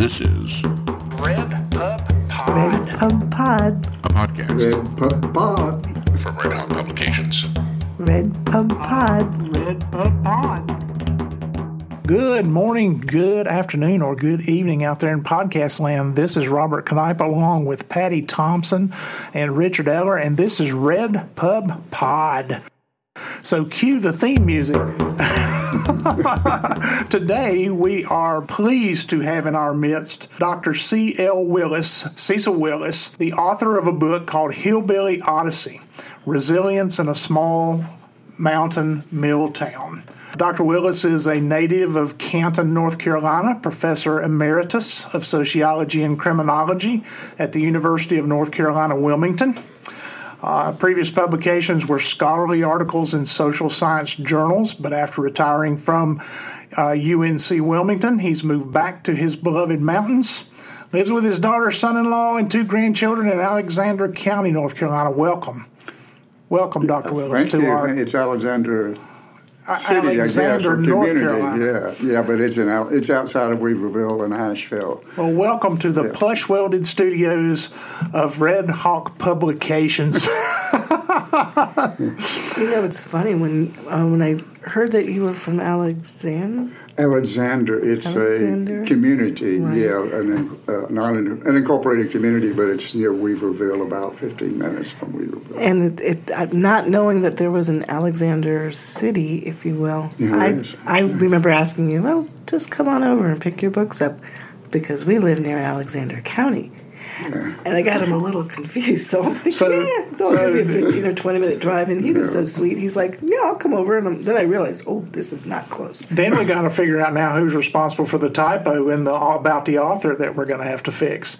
This is Red Pub Pod. Red Pub Pod. a podcast Red Pub Pod. from Redhawk Publications. Red Pub Pod. Red Pub Pod. Good morning, good afternoon, or good evening out there in podcast land. This is Robert Canipe along with Patty Thompson and Richard Eller, and this is Red Pub Pod. So, cue the theme music. Today, we are pleased to have in our midst Dr. C.L. Willis, Cecil Willis, the author of a book called Hillbilly Odyssey Resilience in a Small Mountain Mill Town. Dr. Willis is a native of Canton, North Carolina, professor emeritus of sociology and criminology at the University of North Carolina, Wilmington. Uh, previous publications were scholarly articles in social science journals, but after retiring from uh, UNC Wilmington, he's moved back to his beloved mountains. Lives with his daughter, son in law, and two grandchildren in Alexander County, North Carolina. Welcome. Welcome, Dr. Willis, Thank to you. our It's Alexander City, I guess, Alexander, or North community. Carolina. Yeah, yeah, but it's in out, it's outside of Weaverville and Asheville. Well, welcome to the plush welded studios of Red Hawk Publications. You know, it's funny when uh, when I heard that you were from Alexander. Alexander, it's Alexander? a community, Right. yeah, an, uh, not an, an incorporated community, but it's near Weaverville, about 15 minutes from Weaverville. And it, it uh, not knowing that there was an Alexander city, if you will, Yeah, I. I remember asking you, well, just come on over and pick your books up, because we live near Alexander County. And I got him a little confused, so I'm thinking, So- yeah, it's only so- gonna be a 15 or 20 minute drive. And he was so sweet. He's like, yeah, I'll come over. And I'm, then I realized, oh, this is not close. then we got to figure out now who's responsible for the typo in the about the author that we're going to have to fix.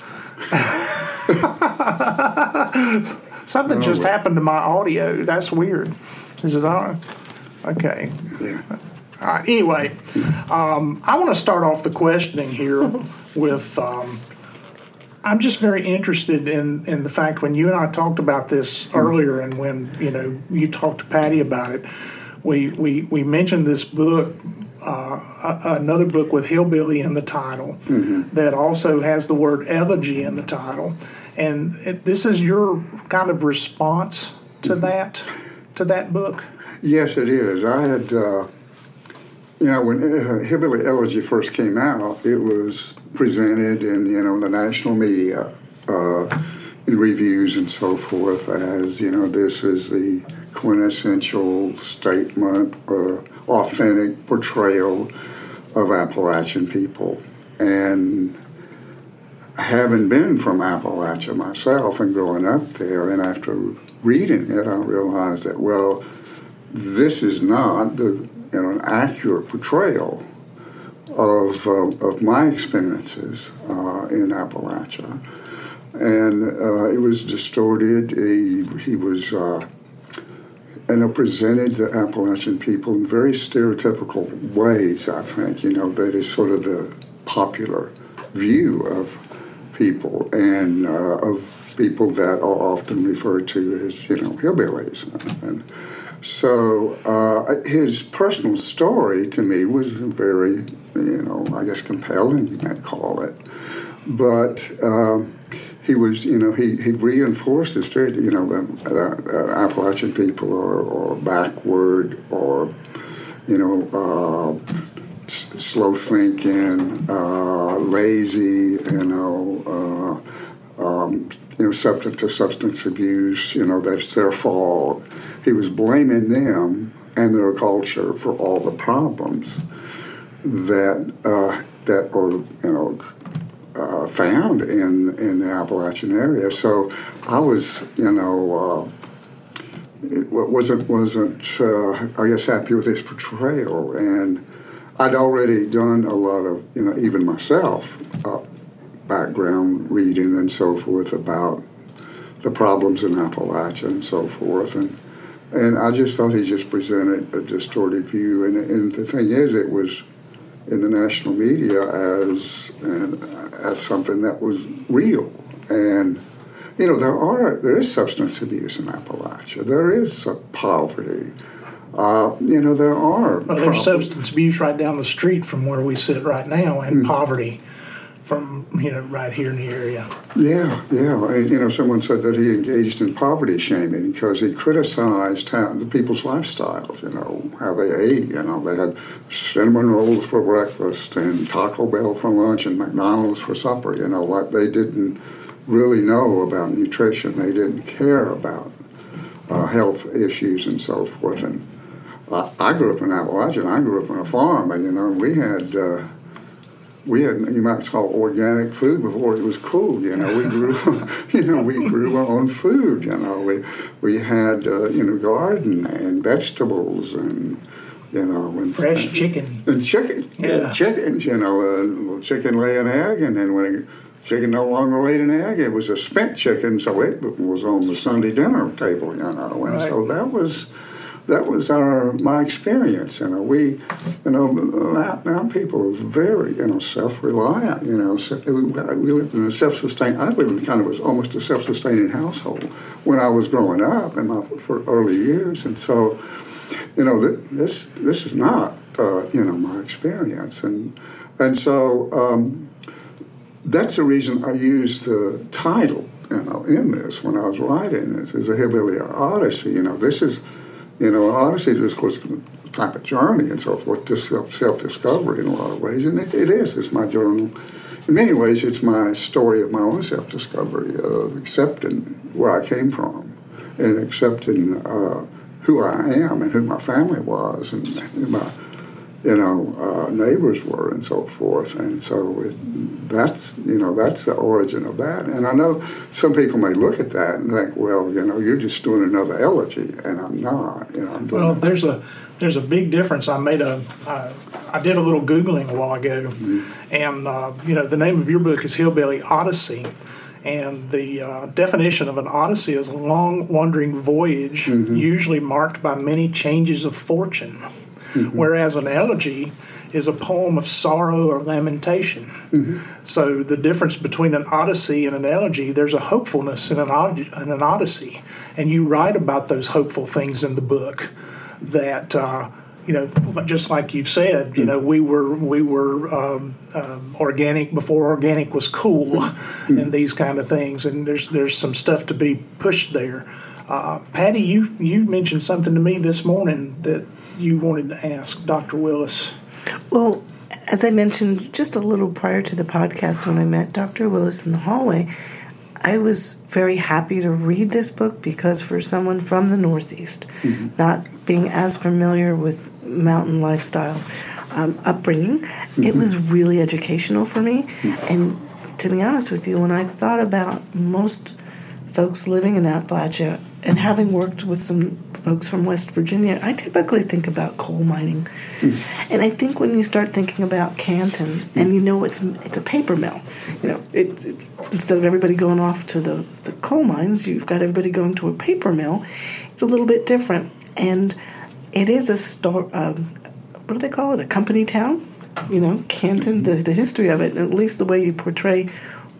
Something just well. happened to my audio. That's weird. Is it on? Okay. Yeah. All right. Anyway, um, I want to start off the questioning here with. Um, I'm just very interested in, in the fact when you and I talked about this earlier, and when you know you talked to Patty about it, we we, we mentioned this book, uh, another book with hillbilly in the title, that also has the word elegy in the title, and it, this is your kind of response to that to that book. Yes, it is. I had, uh, you know, when uh, Hillbilly Elegy first came out, it was presented in, you know, the national media, uh, in reviews and so forth, as, you know, this is the quintessential statement, uh, authentic portrayal of Appalachian people. And having been from Appalachia myself and growing up there, and after reading it, I realized that, well, this is not the know an accurate portrayal of uh, of my experiences uh, in Appalachia, and uh, it was distorted. He, he was. Uh, and it presented the Appalachian people in very stereotypical ways, I think, you know, that is sort of the popular view of people and uh, of people that are often referred to as, you know, hillbillies. And so uh, his personal story to me was very, you know, I guess compelling, you might call it. But um, he was, you know, he, he reinforced the straight, you know, that Appalachian people are, are backward or, you know, uh, slow thinking, uh, lazy, you know, uh, um, you know, substance to substance abuse, you know, that's their fault. He was blaming them and their culture for all the problems that uh, that are, you know, uh, found in in the Appalachian area. So I was, you know, uh, it wasn't wasn't uh, I guess happy with his portrayal, and I'd already done a lot of, you know, even myself, uh, background reading and so forth about the problems in Appalachia and so forth, and and I just thought he just presented a distorted view, and and the thing is, it was in the national media as and as something that was real. And you know there are there is substance abuse in Appalachia. There is poverty. Uh, you know there are Well, there's substance abuse right down the street from where we sit right now, and poverty from you know right here in the area. Yeah, yeah. And, you know, someone said that he engaged in poverty shaming because he criticized how the people's lifestyles. You know, how they ate. You know, they had cinnamon rolls for breakfast and Taco Bell for lunch and McDonald's for supper. You know, what they didn't really know about nutrition. They didn't care about uh, health issues and so forth. And I, I grew up in Appalachia. I grew up on a farm, and you know, we had. Uh, we had you might call it organic food before it was cool. You know, we grew, you know, we grew our own food. You know, we we had uh, you know garden and vegetables and you know and Fresh chicken. and chicken. Yeah. chickens. You know, little chicken lay an egg, and then when a chicken no longer laid an egg, it was a spent chicken, so it was on the Sunday dinner table. You know, and so that was that was our my experience. You know, we, you know, now, now people are very you know self reliant. You know, se- we, we lived in a self sustained. I lived in kind of a, almost a self sustaining household when I was growing up in my for early years, and so you know th- this this is not uh, you know my experience, and and so. Um, that's the reason I used the title, you know, in this when I was writing this. Is a hillbilly odyssey. You know, this is, you know, odyssey is of course type of journey and so forth, just self discovery in a lot of ways, and it, it is. It's my journal. In many ways, it's my story of my own self discovery of accepting where I came from and accepting uh, who I am and who my family was and who my you know, uh, neighbors were and so forth. And so it, that's, you know, that's the origin of that. And I know some people may look at that and think, well, you know, you're just doing another elegy, and I'm not. You know, I'm doing Well, there's a there's a big difference. I made a uh, I did a little googling a while ago, and uh, you know the name of your book is Hillbilly Odyssey, and the uh, definition of an odyssey is a long wandering voyage, usually marked by many changes of fortune, whereas an elegy is a poem of sorrow or lamentation. So the difference between an odyssey and an elegy, there's a hopefulness in an, od- in an odyssey, and you write about those hopeful things in the book. That uh, you know, just like you've said, you know, we were we were um, um, organic before organic was cool, and these kind of things. And there's there's some stuff to be pushed there. Uh, Patty, you you mentioned something to me this morning that you wanted to ask Dr. Willis. Well, as I mentioned just a little prior to the podcast when I met Dr. Willis in the hallway, I was very happy to read this book because for someone from the Northeast, mm-hmm. not being as familiar with mountain lifestyle um, upbringing, it mm-hmm. was really educational for me. Mm-hmm. And to be honest with you, when I thought about most folks living in Appalachia and having worked with some folks from West Virginia, I typically think about coal mining. And I think when you start thinking about Canton, and you know it's it's a paper mill, you know, it, it- instead of everybody going off to the, the coal mines, you've got everybody going to a paper mill. It's a little bit different, and it is a store. Um, what do they call it? A company town. You know, Canton. The the history of it, at least the way you portray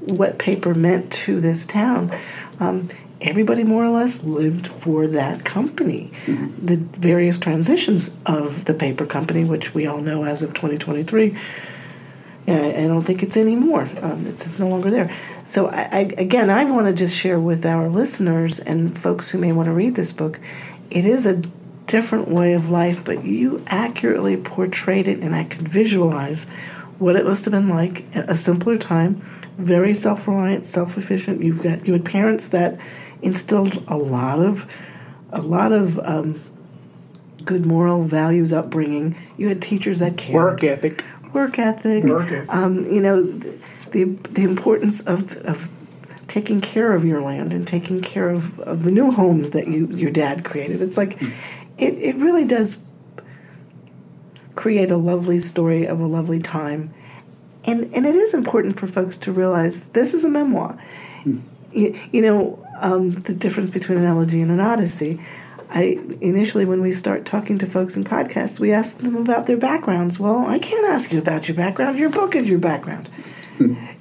what paper meant to this town. Um, everybody more or less lived for that company. The various transitions of the paper company, which we all know as of 2023, yeah, I don't think it's anymore. Um, it's, it's no longer there. So, I, I, again, I want to just share with our listeners and folks who may want to read this book. It is a different way of life, but you accurately portrayed it, and I could visualize what it must have been like at a simpler time. Very self-reliant, self-efficient. You've got you had parents that instilled a lot of a lot of um, good moral values upbringing. You had teachers that cared Work ethic. work ethic, Work ethic. Um, you know, the the importance of, of taking care of your land and taking care of, of the new home that you your dad created. It's like it, it really does create a lovely story of a lovely time. And and it is important for folks to realize this is a memoir. You, you know, um, the difference between an elegy and an odyssey. I initially, when we start talking to folks in podcasts, we ask them about their backgrounds. Well, I can't ask you about your background. Your book is your background.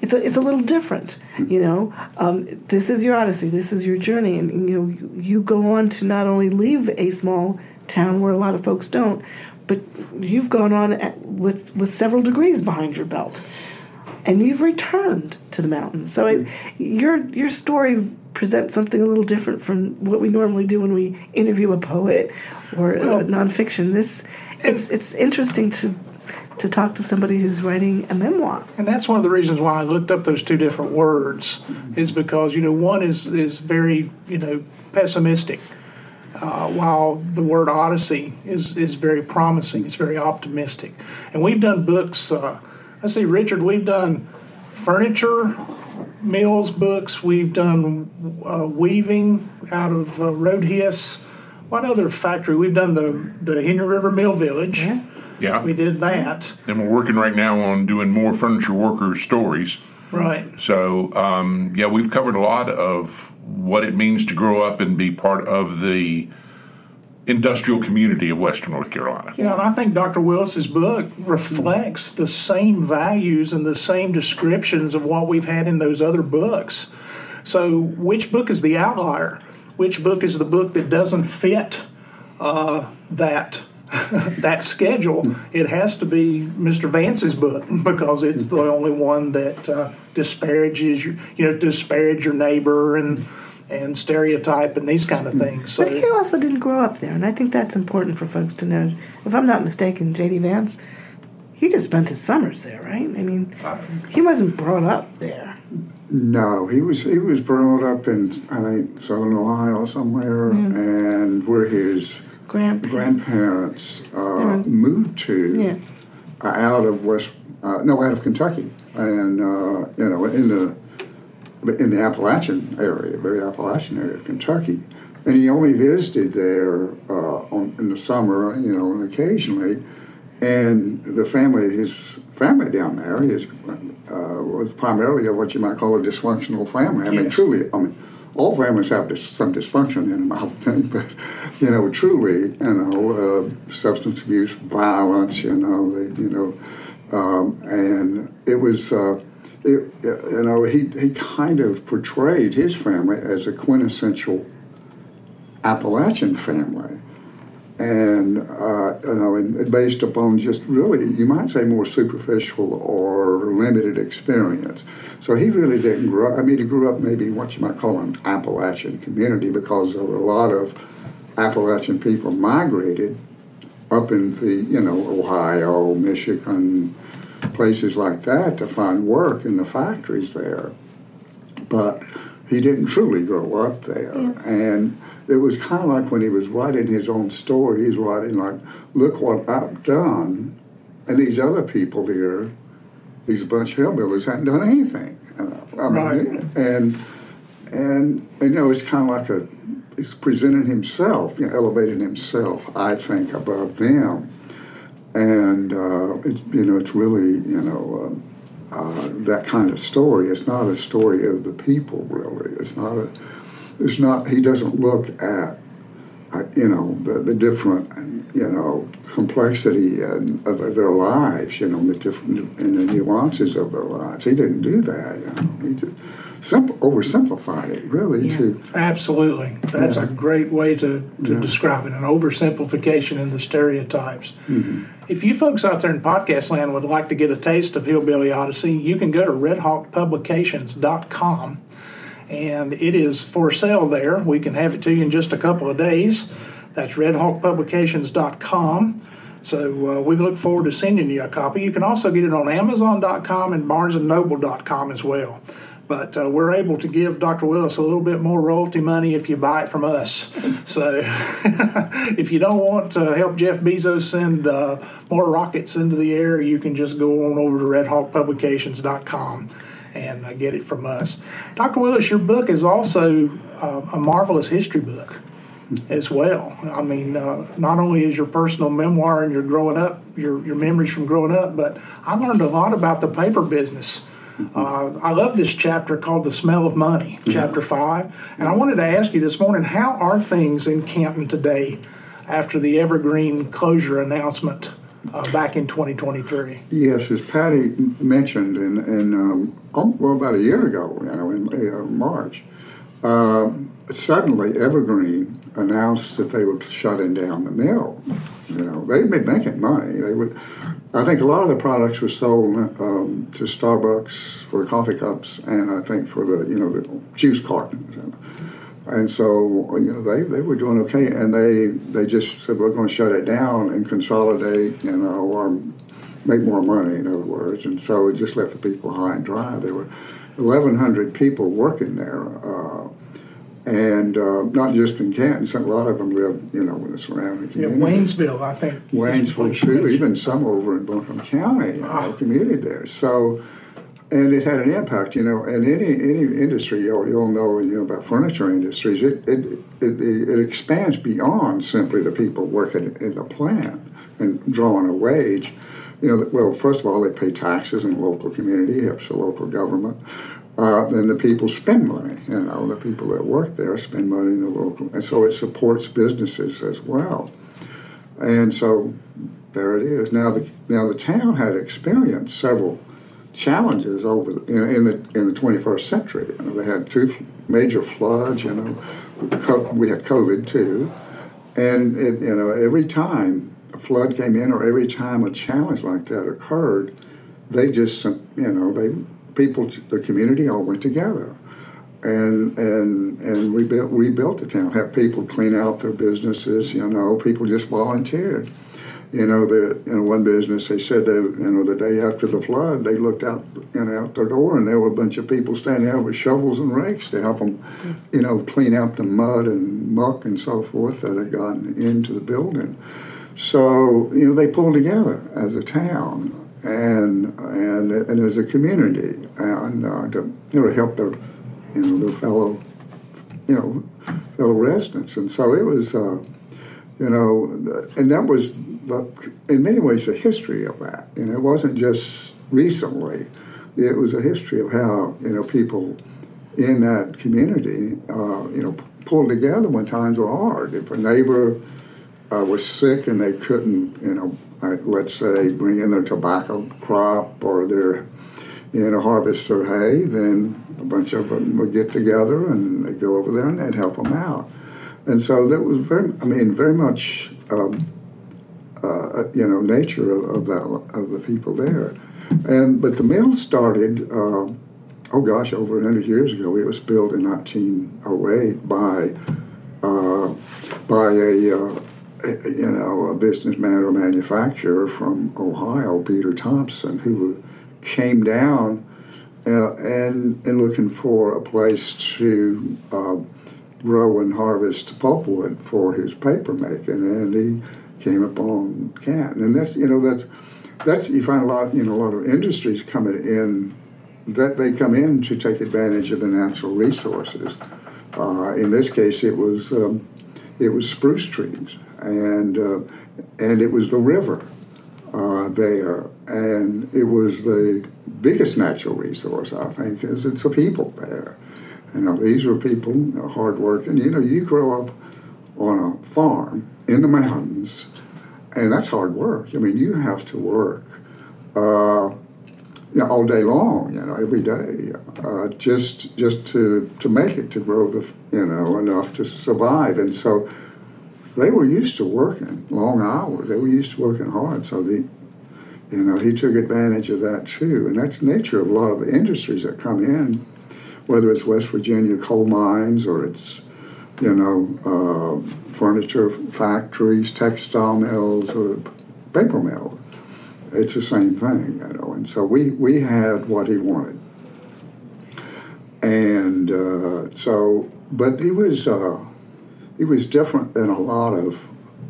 it's a it's a little different, you know. Um, this is your odyssey. This is your journey, and you know you, go on to not only leave a small town where a lot of folks don't, but you've gone on at, with with several degrees behind your belt. and you've returned to the mountains. So it, your your story presents something a little different from what we normally do when we interview a poet or Well- uh, nonfiction. This it's it's interesting to to talk to somebody who's writing a memoir. And that's one of the reasons why I looked up those two different words, is because you know one is is very you know pessimistic, uh, while the word Odyssey is is very promising. It's very optimistic. And we've done books. Uh, let's see, Richard, we've done furniture mills books. We've done uh, weaving out of uh, Rhodhiss. What other factory? We've done the the Henry River Mill Village. Yeah. We did that. And we're working right now on doing more furniture workers stories. Right. So, um, yeah, we've covered a lot of what it means to grow up and be part of the industrial community of Western North Carolina. Yeah, and I think Dr. Willis's book reflects the same values and the same descriptions of what we've had in those other books. So, which book is the outlier? Which book is the book that doesn't fit uh, that that schedule? It has to be Mr. Vance's book because it's the only one that uh, disparages your, you know, disparage your neighbor and and stereotype and these kind of things. So, But he also didn't grow up there, and I think that's important for folks to know. If I'm not mistaken, J.D. Vance, he just spent his summers there, right? I mean, he wasn't brought up there. No, he was he was brought up in I think Southern Ohio somewhere, and where his Grandparents. grandparents uh, were- moved to Yeah. uh, out of West uh, no out of Kentucky, and uh, you know in the in the Appalachian area, very Appalachian area of Kentucky, and he only visited there uh, on, in the summer, you know, and occasionally. And the family, his family down there, is uh, was primarily what you might call a dysfunctional family. I mean, truly, I mean, all families have dis- some dysfunction in them, I would think, but you know, truly, you know, uh, substance abuse, violence, you know, they, you know, um, and it was, uh, it, you know, he he kind of portrayed his family as a quintessential Appalachian family and uh, you know, and based upon just really, you might say, more superficial or limited experience. So he really didn't grow. I mean, he grew up maybe what you might call an Appalachian community because there were a lot of Appalachian people migrated up in the you know Ohio, Michigan, places like that to find work in the factories there. But he didn't truly grow up there, and it was kind of like when he was writing his own story. He's writing like, "Look what I've done," and these other people here, these bunch of hillbillies, hadn't done anything. Uh, I mean, Right. and and you know, it's kind of like a he's presenting himself, you know, elevating himself. I think above them, and uh, it's you know, it's really you know. Um, uh, that kind of story. It's not a story of the people, really. It's not a. It's not. He doesn't look at, uh, you know, the, the different, you know, complexity and of, of their lives. You know, the different and the nuances of their lives. He didn't do that. You know, he just simple oversimplified it really Yeah. to. Absolutely. That's a great way to, to describe it an oversimplification in the stereotypes. If you folks out there in podcast land would like to get a taste of Hillbilly Odyssey, you can go to redhawkpublications.com and it is for sale there. We can have it to you in just a couple of days. That's redhawkpublications.com. So uh, we look forward to sending you a copy. You can also get it on Amazon.com and BarnesandNoble.com as well. But uh, we're able to give Dr. Willis a little bit more royalty money if you buy it from us. So if you don't want to help Jeff Bezos send uh, more rockets into the air, you can just go on over to RedHawkPublications.com and uh, get it from us. Dr. Willis, your book is also uh, a marvelous history book as well. I mean, uh, not only is your personal memoir and your growing up, your, your memories from growing up, but I learned a lot about the paper business. Uh, I love this chapter called The Smell of Money, chapter five. And I wanted to ask you this morning how are things in Canton today after the Evergreen closure announcement uh, back in 2023? Yes, as Patty mentioned, in, in um, oh, well, about a year ago, you know, in uh, March, Um, suddenly, Evergreen announced that they were shutting down the mill. You know, they'd been making money. They would. I think a lot of the products were sold um, to Starbucks for coffee cups, and I think for the you know the juice cartons. And so you know they, they were doing okay, and they they just said we're going to shut it down and consolidate, you know, or make more money. In other words, and so it just left the people high and dry. There were 1,100 people working there. Uh, and uh, not just in Canton. A lot of them live, you know, in the surrounding Yeah, community. Waynesville, I think. Waynesville too, even some over in Buncombe County, you know, commuted there. So, and it had an impact, you know. And any any industry, you'll, you'll know, you know, about furniture industries, it it, it it expands beyond simply the people working in the plant and drawing a wage. You know, well, first of all, they pay taxes in the local community, helps the local government. Uh, then the people spend money. You know, the people that work there spend money in the local, and so it supports businesses as well. And so there it is. Now the now the town had experienced several challenges over the, in, in the in the 21st century. You know, they had two major floods. You know, we had COVID too, and it, you know every time a flood came in or every time a challenge like that occurred, they just you know they people the community all went together and and and rebuilt rebuilt the town. Had people clean out their businesses. You know, people just volunteered. You know, the in one business they said they you know the day after the flood they looked out and out their door and there were a bunch of people standing out with shovels and rakes to help them, mm-hmm. you know, clean out the mud and muck and so forth that had gotten into the building. So you know they pulled together as a town and and and as a community. And uh, to you know help their you know their fellow you know fellow residents. And so it was uh, you know and that was the, in many ways the history of that. And it wasn't just recently. It was a history of how you know people in that community uh, you know pulled together when times were hard. If a neighbor uh, was sick and they couldn't you know like, let's say bring in their tobacco crop or their you know harvest their hay then a bunch of them would get together and they'd go over there and they'd help them out. And so that was very i mean very much um, uh, you know nature of, of that of the people there. And but the mill started uh, oh gosh over 100 years ago. It was built in 1908 by uh, by a uh, you know, a businessman or manufacturer from Ohio, Peter Thomson, who came down uh, and and looking for a place to uh, grow and harvest pulpwood for his paper making, and he came upon Canton, and that's you know that's that's you find a lot you know a lot of industries coming in that they come in to take advantage of the natural resources. Uh, in this case, it was um, it was spruce trees, and uh, and it was the river uh, there, and it was the biggest natural resource I think is it's the people there. You know, these were people you know, hard working. You know, you grow up on a farm in the mountains, and that's hard work. I mean, you have to work. Uh, you know, all day long, you know, every day, uh, just just to to make it, to grow the, you know, enough to survive. And so they were used to working long hours. They were used to working hard. So the, you know, he took advantage of that too. And that's nature of a lot of the industries that come in, whether it's West Virginia coal mines or it's, you know, uh, furniture factories, textile mills, or paper mills it's the same thing, you know. And so we we had what he wanted, and uh, so but he was uh, he was different than a lot of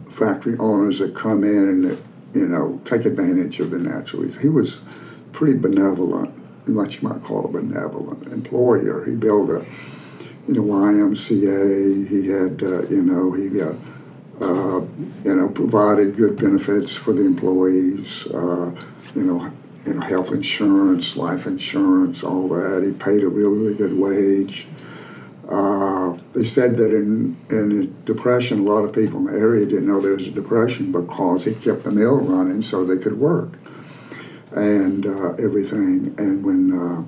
factory owners that come in and that, you know take advantage of the natural. He was pretty benevolent, what you might call a benevolent employer. He built a you know YMCA. He had uh, you know he got uh, you know, provided good benefits for the employees. Uh, you know, you know, health insurance, life insurance, all that. He paid a really, good wage. Uh, they said that in in the depression, a lot of people in the area didn't know there was a depression because he kept the mill running so they could work and uh, everything. And when uh,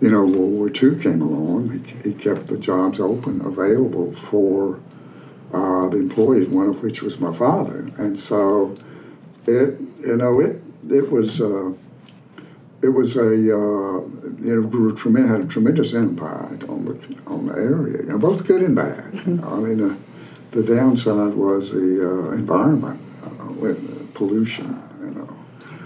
you know, World War II came along, he, he kept the jobs open, available for uh, the employees, one of which was my father. And so it, you know, it, it was, uh, it was a, uh, you know, grew tremendous, had a tremendous impact on the, on the area, you know, both good and bad. Mm-hmm. I mean, uh, the downside was the uh, environment, uh, with pollution, you know.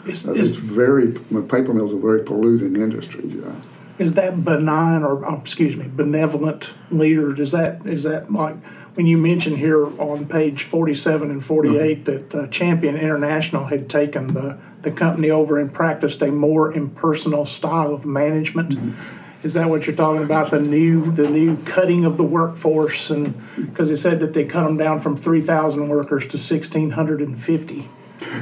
Is, Uh, It's very, the paper mills are very polluting industry, yeah. is that benign or oh, excuse me benevolent leader? Is that is that like when you mention here on page forty seven and 48 Mm-hmm. that uh, Champion International had taken the the company over and practiced a more impersonal style of management? Mm-hmm. Is that what you're talking about? The new the new cutting of the workforce and because they said that they cut them down from three thousand workers to sixteen hundred and fifty.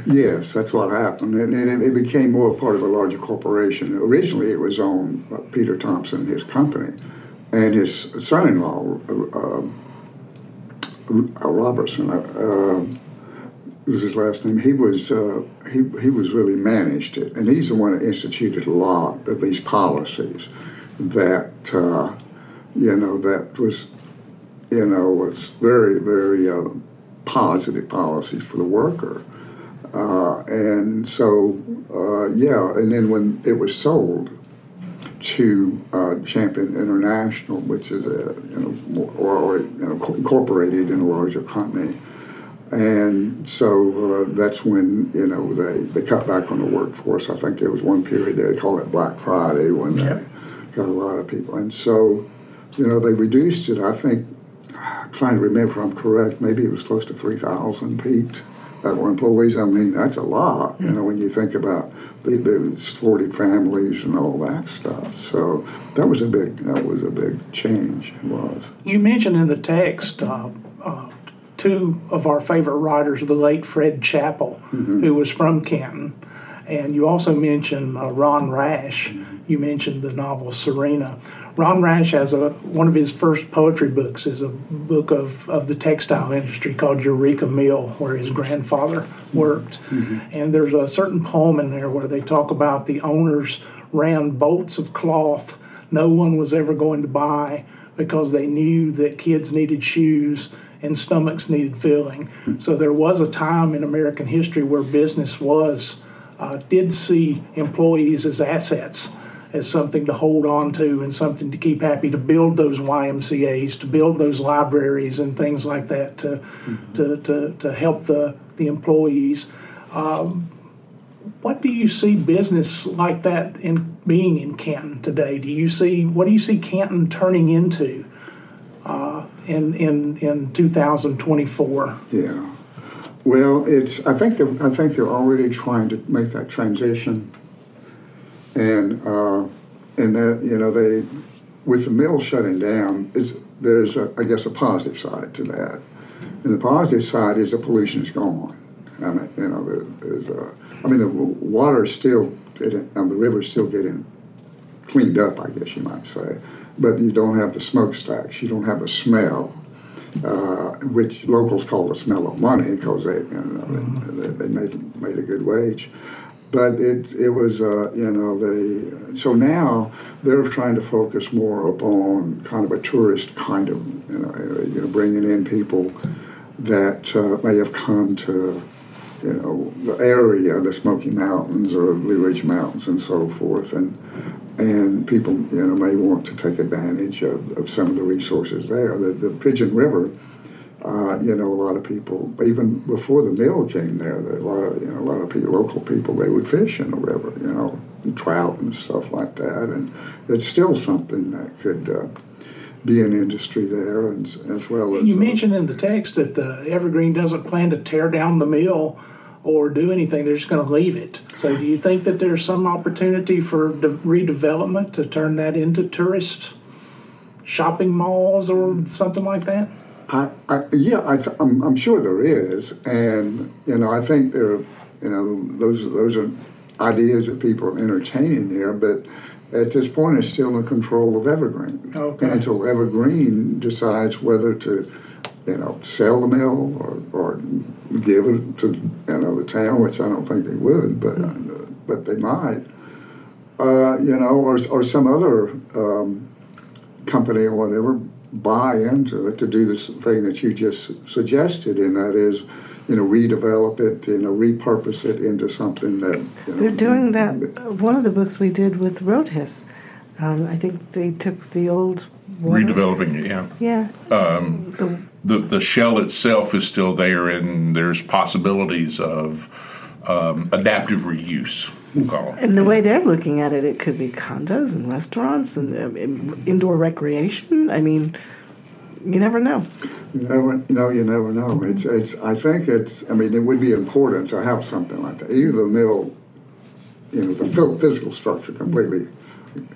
Yes, that's what happened, and, and it, it became more part of a larger corporation. Originally, it was owned by Peter Thomson, his company, and his son-in-law, uh, Robertson, uh, uh, was his last name. He was uh, he he was really managed it, and he's the one that instituted a lot of these policies that uh, you know that was you know was very very uh, positive policies for the worker. Uh, and so, uh, yeah, and then when it was sold to uh, Champion International, which is a you know more, or, or you know incorporated in a larger company, and so uh, that's when you know they, they cut back on the workforce. I think there was one period there they call it Black Friday when they got a lot of people, and so you know they reduced it. I think trying to remember if I'm correct, maybe it was close to three thousand peaked that employees. I mean, that's a lot, you know, when you think about the, the supported families and all that stuff. So that was a big that was a big change. It was. You mentioned in the text uh, uh, two of our favorite writers, the late Fred Chappell, who was from Canton, and you also mentioned uh, Ron Rash. You mentioned the novel Serena. Ron Rash has a one of his first poetry books is a book of, of the textile industry called Eureka Mill, where his grandfather worked. And there's a certain poem in there where they talk about the owners ran bolts of cloth no one was ever going to buy because they knew that kids needed shoes and stomachs needed filling. So there was a time in American history where business was uh, did see employees as assets, as something to hold on to and something to keep happy, to build those YMCA's, to build those libraries and things like that to to, to, to help the the employees. Um, what do you see business like that in being in Canton today? Do you see what do you see Canton turning into uh, in in in 2024? Yeah. Well, it's. I think I think they're already trying to make that transition, and uh, and that you know they, with the mill shutting down, it's there's a, I guess a positive side to that, and the positive side is the pollution is gone. I mean, you know, there, there's a. I mean, the water is still, getting, um, the river's still getting cleaned up, I guess you might say, but you don't have the smokestacks, you don't have the smell uh, which locals call the smell of money because they, you know, they, they made made a good wage. But it it was uh, you know they so now they're trying to focus more upon kind of a tourist kind of you know you know bringing in people that uh, may have come to you know the area, the Smoky Mountains or Blue Ridge Mountains and so forth, and and people you know may want to take advantage of, of some of the resources there. The, the Pigeon River, uh, you know, a lot of people even before the mill came there, there a lot of you know a lot of people, local people they would fish in the river, you know, trout and stuff like that, and it's still something that could. Uh, be an industry there, and as well as You uh, mentioned in the text that uh, Evergreen doesn't plan to tear down the mill or do anything; they're just going to leave it. So, do you think that there's some opportunity for de- redevelopment to turn that into tourist shopping malls or something like that? I, I, yeah, I, th- I'm, I'm sure there is, and you know, I think there, are, you know, those those are ideas that people are entertaining there, but at this point, it's still in control of Evergreen, Okay. and until Evergreen decides whether to, you know, sell the mill or, or give it to you know the town, which I don't think they would, but uh, but they might. uh, you know, or, or some other um, company or whatever buy into it to do this thing that you just suggested, and that is, you know, redevelop it, you know, repurpose it into something that you know, They're doing that. One of the books we did with Rhodhiss, um, I think they took the old water- Redeveloping it, yeah. Yeah. Um, the, the the shell itself is still there, and there's possibilities of um, adaptive reuse. We'll call and the way they're looking at it, it could be condos and restaurants and um, indoor recreation. I mean, you never know. You never, no, you never know. It's, it's. I think it's. I mean, it would be important to have something like that. Either the mill, you know, the physical structure completely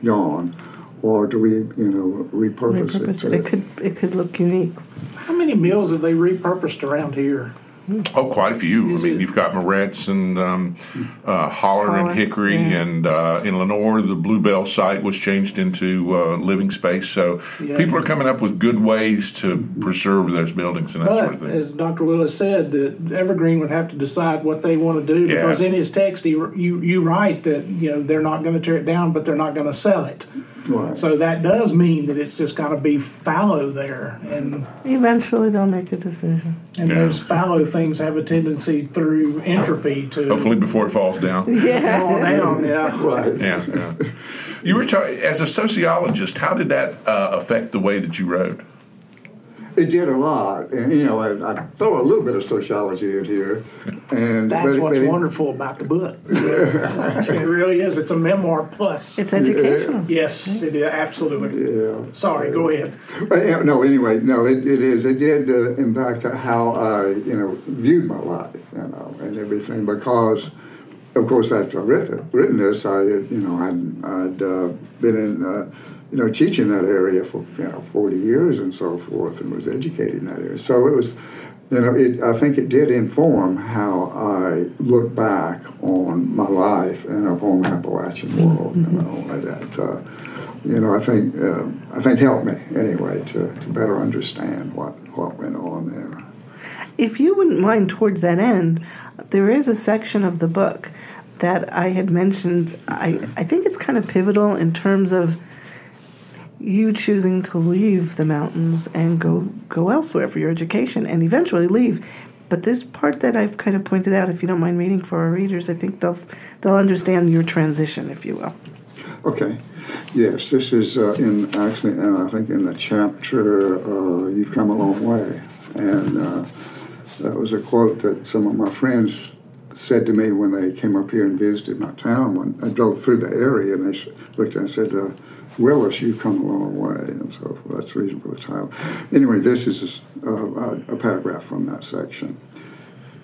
gone, or do we, you know, repurpose, Repurpose it? it. It could it could look unique. How many mills have they repurposed around here? Oh, quite a few. I mean, you've got Moretz and um, uh, Hollar and Hickory, yeah. and uh, in Lenoir, the Bluebell site was changed into uh, living space. So Yeah. people are coming up with good ways to preserve those buildings and that sort of thing. as Dr. Willis said, that Evergreen would have to decide what they want to do Yeah. because in his text, he, you you write that you know they're not going to tear it down, but they're not going to sell it. Right. So that does mean that it's just got to be fallow there, and Eventually, they'll make a decision. and Yeah. those fallow things have a tendency through entropy to Hopefully, before it falls down. fall down. Yeah. Right. yeah, yeah. You were ta- as a sociologist. How did that uh, affect the way that you wrote? It did a lot, and you know, I, I throw a little bit of sociology in here, and That's but what's but it- wonderful about the book. it really is. It's a memoir plus. It's educational. yes, it is absolutely. Yeah. Sorry, go ahead. But, yeah, no, anyway, no, it, it is. It did uh, impact how I, you know, viewed my life, you know, and everything because, of course, after I written, written this, I, had, you know, I'd, I'd uh, been in, uh, you know, teaching that area for, you know, 40 years and so forth and was educated in that area. So it was, you know, it, I think it did inform how I look back on my life and upon the Appalachian world, you know, that, uh, you know, I think uh, I think helped me anyway to, to better understand what, what went on there. If you wouldn't mind, towards that end, there is a section of the book that I had mentioned. I, I think it's kind of pivotal in terms of you choosing to leave the mountains and go go elsewhere for your education and eventually leave. But this part that I've kind of pointed out, if you don't mind reading for our readers, I think they'll they'll understand your transition, if you will. Okay, yes, this is uh, in actually, and I think in the chapter uh, "You've Come a Long Way," and uh, that was a quote that some of my friends said to me when they came up here and visited my town. When I drove through the area, and they looked and said. Uh, Willis, you've come a long way, and so forth. That's the reason for the title. Anyway, this is a uh, a paragraph from that section.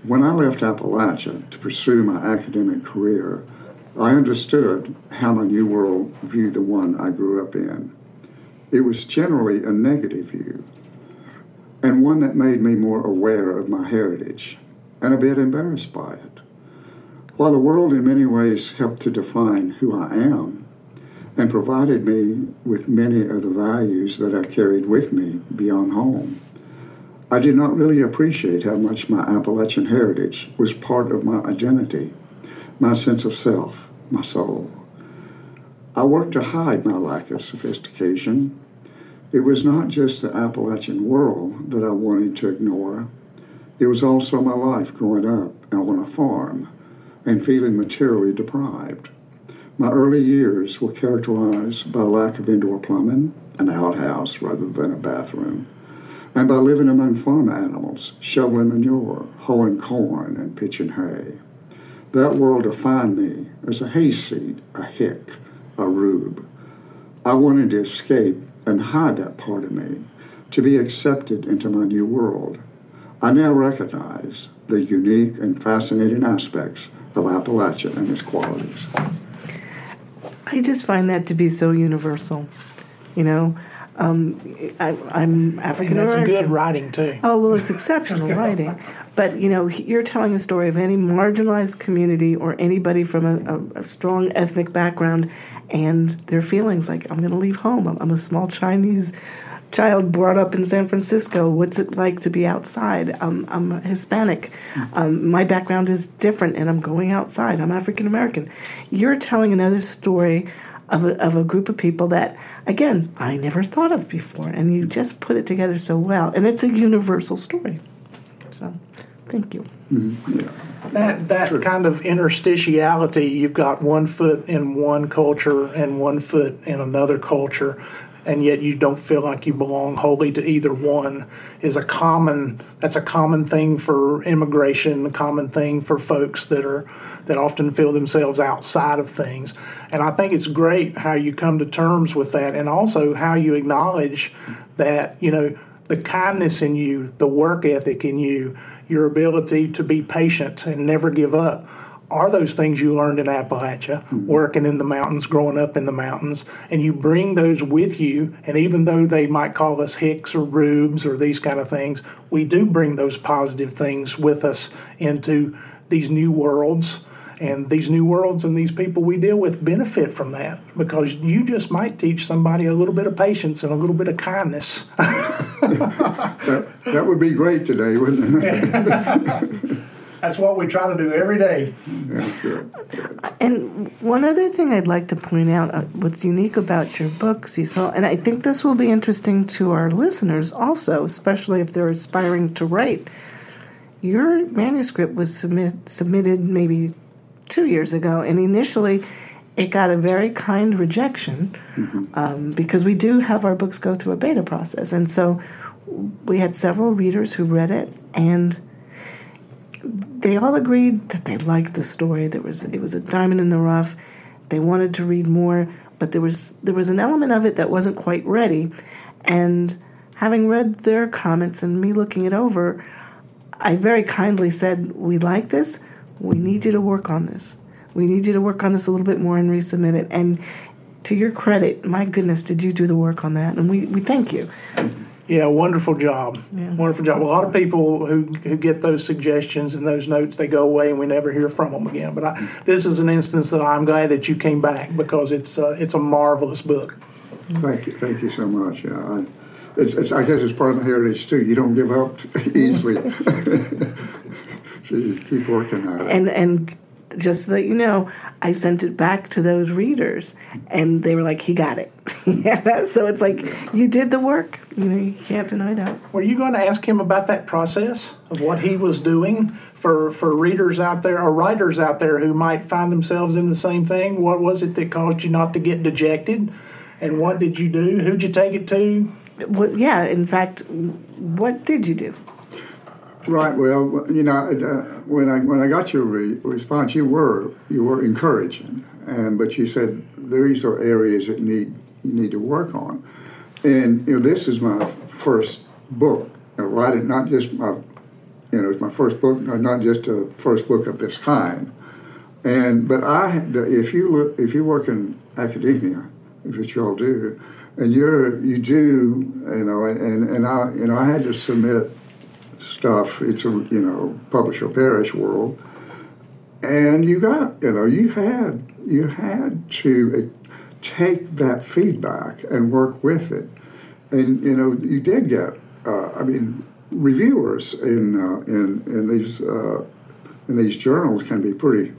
When I left Appalachia to pursue my academic career, I understood how my new world viewed the one I grew up in. It was generally a negative view, and one that made me more aware of my heritage and a bit embarrassed by it. While the world in many ways helped to define who I am and provided me with many of the values that I carried with me beyond home, I did not really appreciate how much my Appalachian heritage was part of my identity, my sense of self, my soul. I worked to hide my lack of sophistication. It was not just the Appalachian world that I wanted to ignore, it was also my life growing up on a farm and feeling materially deprived. My early years were characterized by lack of indoor plumbing, an outhouse rather than a bathroom, and by living among farm animals, shoveling manure, hoeing corn, and pitching hay. That world defined me as a hayseed, a hick, a rube. I wanted to escape and hide that part of me, to be accepted into my new world. I now recognize the unique and fascinating aspects of Appalachia and its qualities. I just find that to be so universal. You know, um, I, I'm And African that's American. good writing too. Oh, well, it's exceptional writing. But, you know, you're telling a story of any marginalized community or anybody from a, a, a strong ethnic background and their feelings like, I'm going to leave home. I'm, I'm a small Chinese child brought up in San Francisco. What's it like to be outside? Um, I'm Hispanic. Um, my background is different, and I'm going outside. I'm African American. You're telling another story of a, of a group of people that, again, I never thought of before, and you just put it together so well. And it's a universal story. So, thank you. Yeah, That that kind of interstitiality, you've got one foot in one culture and one foot in another culture, and yet you don't feel like you belong wholly to either one is a common that's a common thing for immigration, a common thing for folks that are that often feel themselves outside of things. And I think it's great how you come to terms with that and also how you acknowledge that, you know, the kindness in you, the work ethic in you, your ability to be patient and never give up are those things you learned in Appalachia, hmm. working in the mountains, growing up in the mountains, and you bring those with you. And even though they might call us hicks or rubes or these kind of things, we do bring those positive things with us into these new worlds. And these new worlds and these people we deal with benefit from that because you just might teach somebody a little bit of patience and a little bit of kindness. That, that would be great today, wouldn't it? That's what we try to do every day. And one other thing I'd like to point out uh, what's unique about your book, Cecil, and I think this will be interesting to our listeners also, especially if they're aspiring to write. Your manuscript was submit, submitted maybe two years ago, and initially it got a very kind rejection um, because we do have our books go through a beta process. And so we had several readers who read it, and they all agreed that they liked the story. There was it was a diamond in the rough. They wanted to read more, but there was there was an element of it that wasn't quite ready. And having read their comments and me looking it over, I very kindly said, "We like this. We need you to work on this. We need you to work on this a little bit more and resubmit it." And to your credit, my goodness, did you do the work on that? And we, we thank you. Yeah, wonderful job. Yeah. Wonderful job. A lot of people who, who get those suggestions and those notes, they go away and we never hear from them again. But I, this is an instance that I'm glad that you came back because it's uh, it's a marvelous book. Thank you, thank you so much. Yeah, I, it's, it's, I guess it's part of the heritage too. You don't give up easily. so you keep working at it. and and just so that you know, I sent it back to those readers, and they were like, "He got it." yeah, so it's like you did the work. You know, you can't deny that. Were you going to ask him about that process of what he was doing for, for readers out there or writers out there who might find themselves in the same thing? What was it that caused you not to get dejected? And what did you do? Who'd you take it to? Well, yeah, in fact, what did you do? Right. Well, you know, uh, when I when I got your re- response, you were you were encouraging, and but you said these are areas that need you need to work on, and you know this is my first book. You know, writing not just my, you know, it's my first book, not just a first book of this kind, and but I if you look if you work in academia, which you all do, and you're you do you know, and and I you know I had to submit stuff. It's a you know publish or perish world, and you got you know you had you had to uh, take that feedback and work with it, and you know you did get uh, I mean reviewers in uh, in in these uh, in these journals can be pretty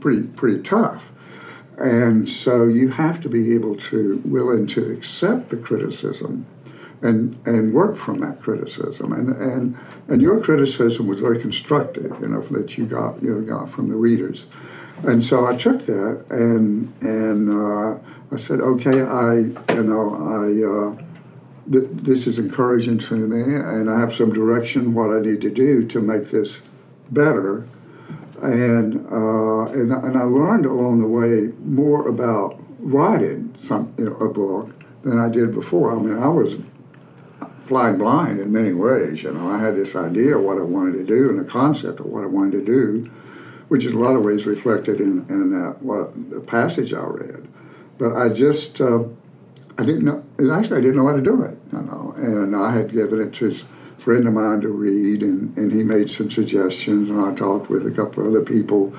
pretty pretty tough. And so you have to be able to willing to accept the criticism and and work from that criticism. And and and your criticism was very constructive, you know, that you got you know got from the readers. And so I took that and and uh, I said, okay, I you know I. Uh, th- this is encouraging to me, and I have some direction what I need to do to make this better. And uh, and, and I learned along the way more about writing some you know, a book than I did before. I mean, I was flying blind in many ways. You know, I had this idea of what I wanted to do and the concept of what I wanted to do, which is a lot of ways reflected in, in that what the passage I read. But I just uh, I didn't know. Actually, I didn't know how to do it. You know, and I had given it to a friend of mine to read, and, and he made some suggestions, and I talked with a couple of other people.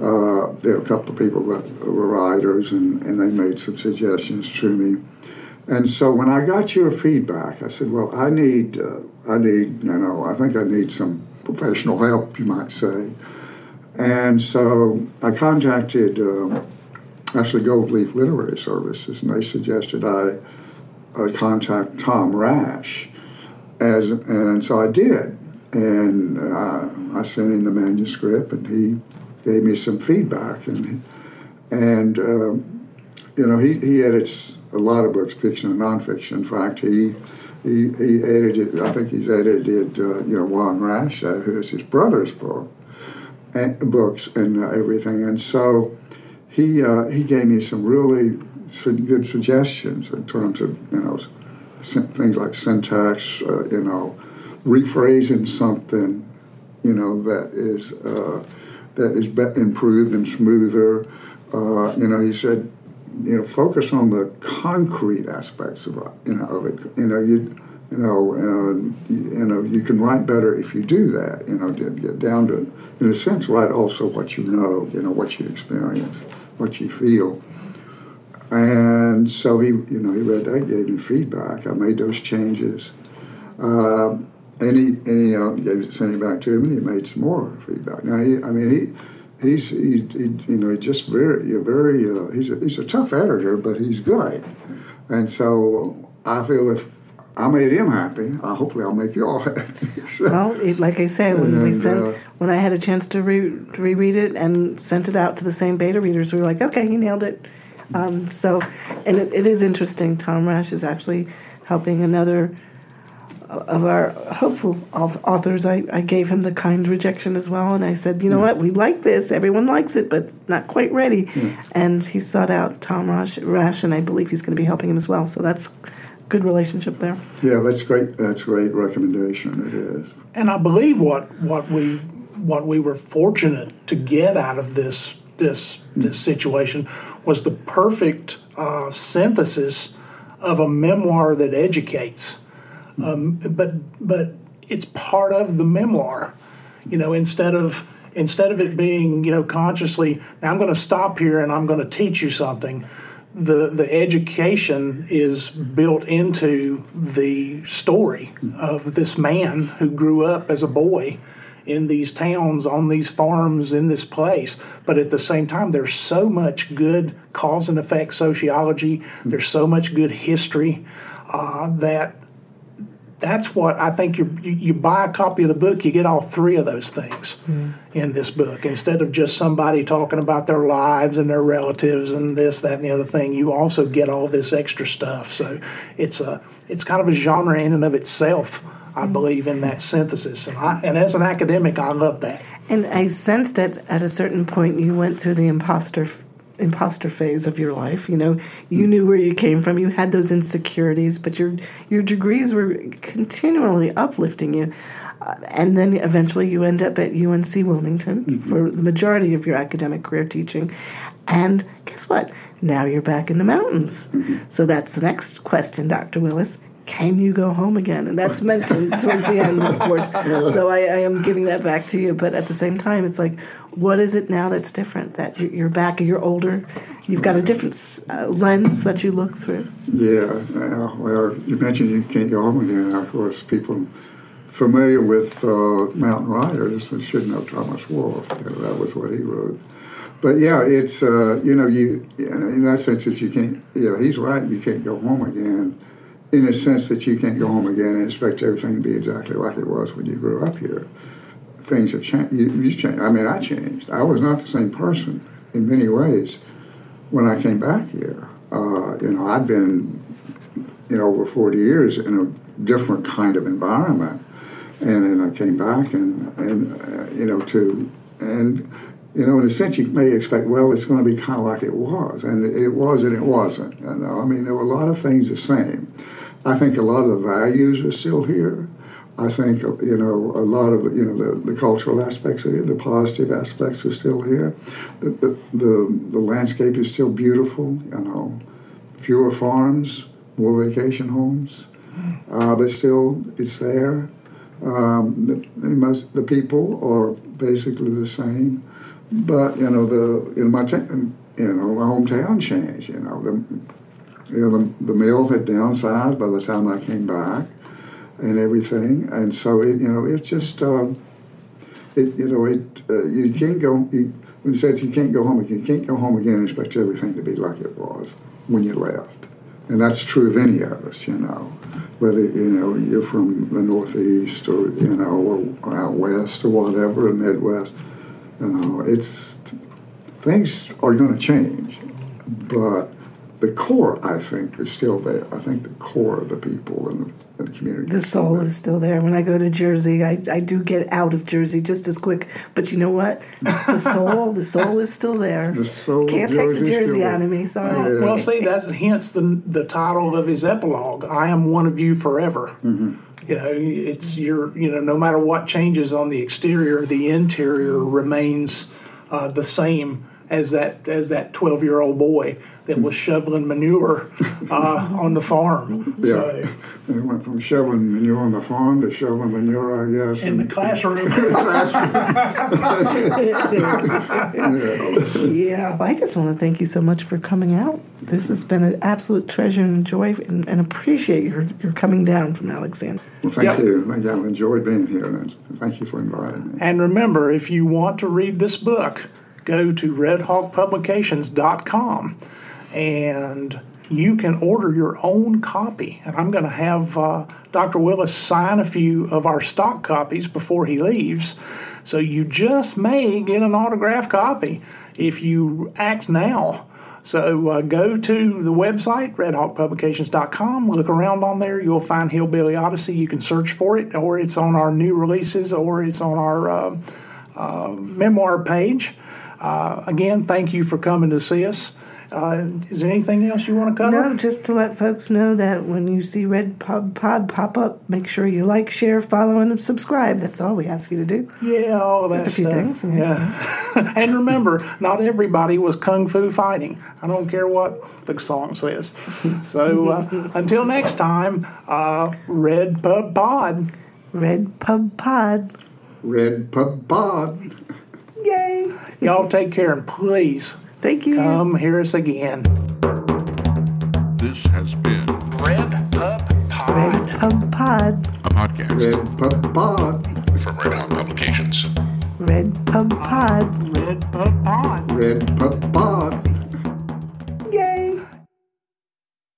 Uh, there were a couple of people that were writers, and, and they made some suggestions to me And so when I got your feedback, I said, "Well, I need, uh, I need, you know, I think I need some professional help, you might say." And so I contacted um, actually Gold Leaf Literary Services, and they suggested I, I contact Tom Rash, as and so I did, and uh, I sent him the manuscript, and he gave me some feedback, and and um, you know he, he edits a lot of books, fiction and nonfiction. In fact, he he, he edited. I think he's edited uh, you know Ron Rash, uh, who is his brother's book, and, books and uh, everything. And so he uh, he gave me some really good suggestions in terms of you know things like syntax, uh, you know, rephrasing something, you know that is uh, that is improved and smoother. you know, he said you know, focus on the concrete aspects of you know of it. You know, you you know, and you know, you can write better if you do that. You know, get, down to, in a sense, write also what you know. You know, what you experience, what you feel. And so he, you know, he read that, gave me feedback. I made those changes. Uh, and he, and he, uh, gave, sent it back to him, and he made some more feedback. Now, he, I mean, he he's he, he, you know just very very uh, he's a, he's a tough editor, but he's good, and so I feel if I made him happy, I hopefully I'll make you all happy. so, well, it, like I say, when and, we sent uh, when I had a chance to, re, to reread it and sent it out to the same beta readers, we were like, okay, he nailed it. Um, so, and it, it is interesting. Tom Rash is actually helping another of our hopeful authors, I, I gave him the kind rejection as well. And I said, you know mm. what, we like this. Everyone likes it, but not quite ready. Mm. And he sought out Tom Rash, Rash, and I believe he's going to be helping him as well. So that's good relationship there. Yeah, that's great. That's great recommendation. It is. And I believe what what we what we were fortunate to get out of this this mm. this situation was the perfect uh, synthesis of a memoir that educates um, but but it's part of the memoir. You know, instead of instead of it being you know consciously now I'm going to stop here and I'm going to teach you something. The the education is built into the story of this man who grew up as a boy in these towns, on these farms, in this place. But at the same time, there's so much good cause and effect sociology. There's so much good history uh, that that's what I think you you buy a copy of the book, you get all three of those things mm. in this book instead of just somebody talking about their lives and their relatives and this, that, and the other thing. You also get all this extra stuff. So it's a it's kind of a genre in and of itself. I mm. believe in that synthesis, and I, and as an academic, I love that. And I sensed that at a certain point you went through the imposter imposter phase of your life. You know, you knew where you came from. You had those insecurities, but your your degrees were continually uplifting you. Uh, and then eventually you end up at UNC Wilmington mm-hmm. for the majority of your academic career teaching. And guess what? Now you're back in the mountains. Mm-hmm. So that's the next question, Dr. Willis can you go home again? And that's mentioned towards the end, of course. So I, I, am giving that back to you. But at the same time, it's like, what is it now that's different? That you're back, you're older, you've got a different uh, lens that you look through. Yeah. well, you mentioned you can't go home again. Of course, people familiar with uh, Mountain Riders should know Thomas Wolfe. You know, that was what he wrote. But yeah, it's uh, you know you in that sense, is you can't. Yeah, he's right. You can't go home again in a sense that you can't go home again and expect everything to be exactly like it was when you grew up here. Things have changed. You, you changed. I mean, I changed. I was not the same person in many ways when I came back here. Uh, you know, I'd been, you know, over 40 years in a different kind of environment. And then I came back and, and uh, you know, to, and, you know, in a sense, you may expect, well, it's going to be kind of like it was. And it was and it wasn't. You know? I mean, there were a lot of things the same. I think a lot of the values are still here. I think you know a lot of you know the, the cultural aspects of it, the positive aspects are still here. The, the, the, the landscape is still beautiful. You know, fewer farms, more vacation homes, uh, but still it's there. Um, the, most the people are basically the same, but you know the in my you know my hometown changed. You know the You know, the, the mill had downsized by the time I came back, and everything, and so it, you know, it just, um, it, you know, it, uh, you can't go. You, when it says you can't go home again, you can't go home again and expect everything to be like it was when you left, and that's true of any of us, you know, whether you know you're from the Northeast or you know or out west or whatever, the Midwest. You know, it's things are going to change, but the core, I think, is still there. I think the core of the people and the, in the community. The soul is still there. When I go to Jersey, I, I do get out of Jersey just as quick. But you know what? The soul, the soul is still there. The soul of Can't take the Jersey still out of me. Sorry. Yeah. Well, see, that's hence the the title of his epilogue. I am one of you forever. Mm-hmm. You know, it's your you know, no matter what changes on the exterior, the interior remains uh, the same as that as that twelve year old boy that was shoveling manure uh, on the farm. Yeah. So, They went from shoveling manure on the farm to shoveling manure, I guess. in the and- classroom. Yeah, I just want to thank you so much for coming out. This has been an absolute treasure and joy, and, and appreciate your, your coming down from Alexander. Well, thank Yep. you. Thank you. I've enjoyed being here, and thank you for inviting me. And remember, if you want to read this book, go to redhawkpublications.com and you can order your own copy. And I'm going to have uh, Dr. Willis sign a few of our stock copies before he leaves. So you just may get an autographed copy if you act now. So uh, go to the website, redhawkpublications.com, look around on there. You'll find Hillbilly Odyssey. You can search for it, or it's on our new releases, or it's on our uh, uh, memoir page. Uh, again, thank you for coming to see us. Uh, is there anything else you want to cover? No, just to let folks know that when you see Red Pub Pod pop up, make sure you like, share, follow, and subscribe. That's all we ask you to do. Yeah, all of Just that a few stuff. things, yeah. Yeah. and remember, not everybody was kung fu fighting. I don't care what the song says. So uh, until next time, uh, Red Pub Pod. Red Pub Pod. Red Pub Pod. Yay! Y'all take care and please Thank you. come hear us again. This has been Red Pub Pod. Red Pub Pod. a podcast Red Pub Pod. from Redhawk Publications. Red Pub Pod. Red Pub Pod. Red Pub